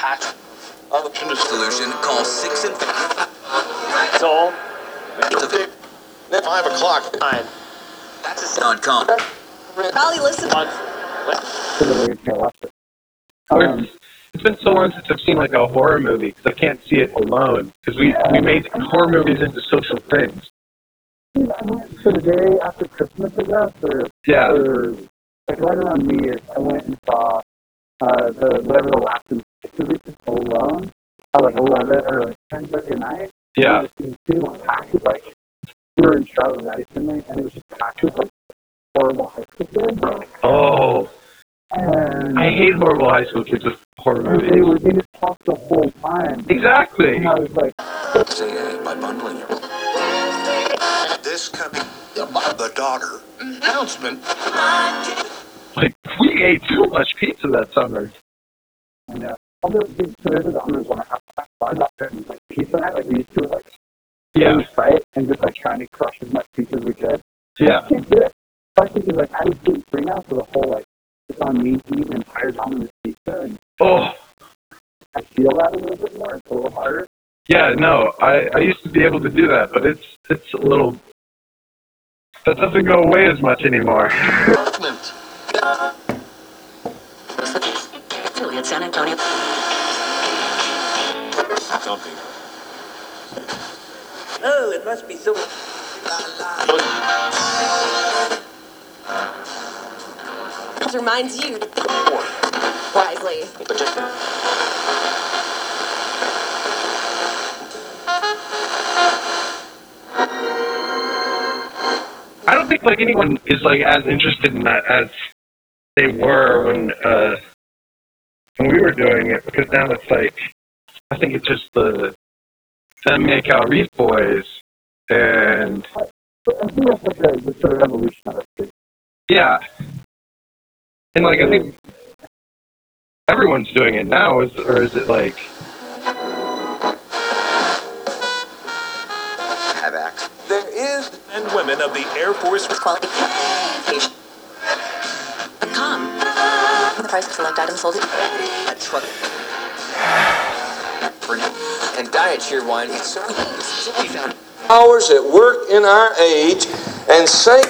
Jackson. Soul. At five o'clock. Time. That's a sound con. Probably listen. Once. Um, it's been so long since I've seen like a horror movie because I can't see it alone because we we made horror movies into social things. I went for the day after Christmas, I guess, or, Yeah. or like right around New Year's, I went and saw uh, the whatever the last in releases alone at like eleven or like ten thirty at night. Yeah. And it was being packed with like we were in Charlotte recently, and it was just packed with like horrible high school kids. Oh, And I hate horrible high school kids with horror they movies. were they just talked the whole time. Exactly. And I was like, Say, by bundling your. This coming, the daughter mm-hmm. announcement. Like we ate too much pizza that summer. All the visit the others want to have fun up there and like pizza night, like we used to like Yeah. fight and just like trying to crush as much pizza as we could. Yeah. I can't do it. Especially because like I was gluten free now, so the whole like it's on me to eat an entire Domino's pizza, and Oh. I feel that a little bit more. It's a little harder. Yeah, no, I, I used to be able to do that, but it's it's a little that doesn't go away as much anymore. Something. Oh, it must be so. This reminds you to wisely. I don't think like anyone is like as interested in that as they were when uh when we were doing it because now it's like I think it's just the them make out Reef Boys and yeah. And like I think everyone's doing it now is or is it like. There is and women of the Air Force Quality. Com. The price of select items sold a truck. And. It's so we found Hours at work in our age and sank